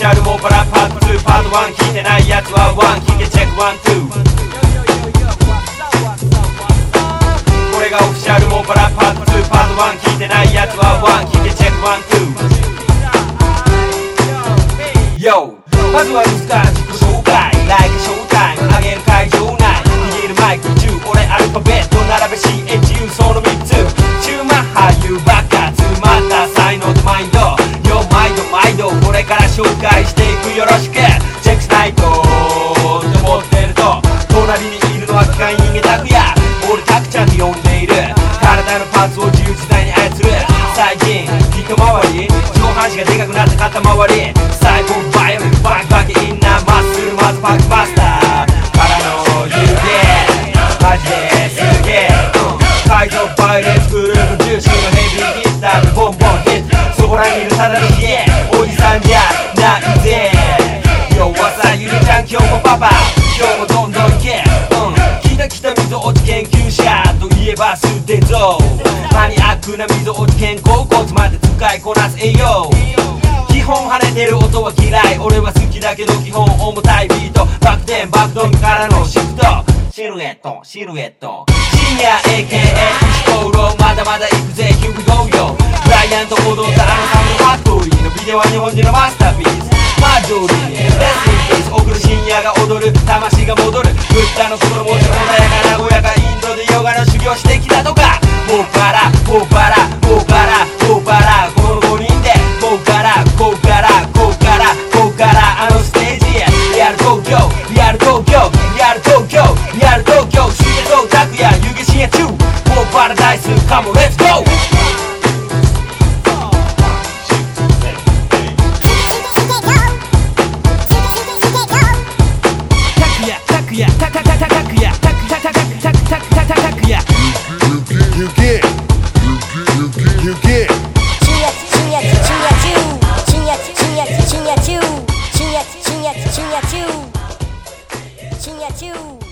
シャルもバラパート2パート1聞いてないやつは1聞けチェックワンツー。これがオフィシャルモーバラパート2パート1聞いてないやつは1聞けチェックワンツー。Yo まずは難しく紹介。Like ショータイムげる会場よろしく。チェックしないとって思ってると。隣にいるのは機械人間拓也俺タクちゃんって呼んでいる。体のパーツを自由自在に操る。最近一回り上半身がでかくなって肩周り。最高バイオリンバキバキインナーマッスルマズパックマスター。からの湯気。マジですげえ、うん、会場バイレンスルえばステゾマニアックな溝落ち健康コツまで使いこなす栄養基本跳ねてる音は嫌い。俺は好きだけど基本重たいビート。バクテンバクドンからのシフト。シルエットシルエット。深夜 AKA 石ころまだまだ行くぜ。Here we go yo ブライアント踊ったあのサムファクトリーのビデオは日本人のマスターピース。マジョリー Rest in peace 送る深夜が踊る。魂が戻る。ブッダの心持ち。バラもうバラもうバラもうバラこの5人でこうからこうからこうからこうからあのステージへ。リアル東京リアル東京リアル東京リアル東京深夜と拓也湯気深夜中もうパラダイスカモレッツゴー。たたたた tinha, tio. Tinha tio.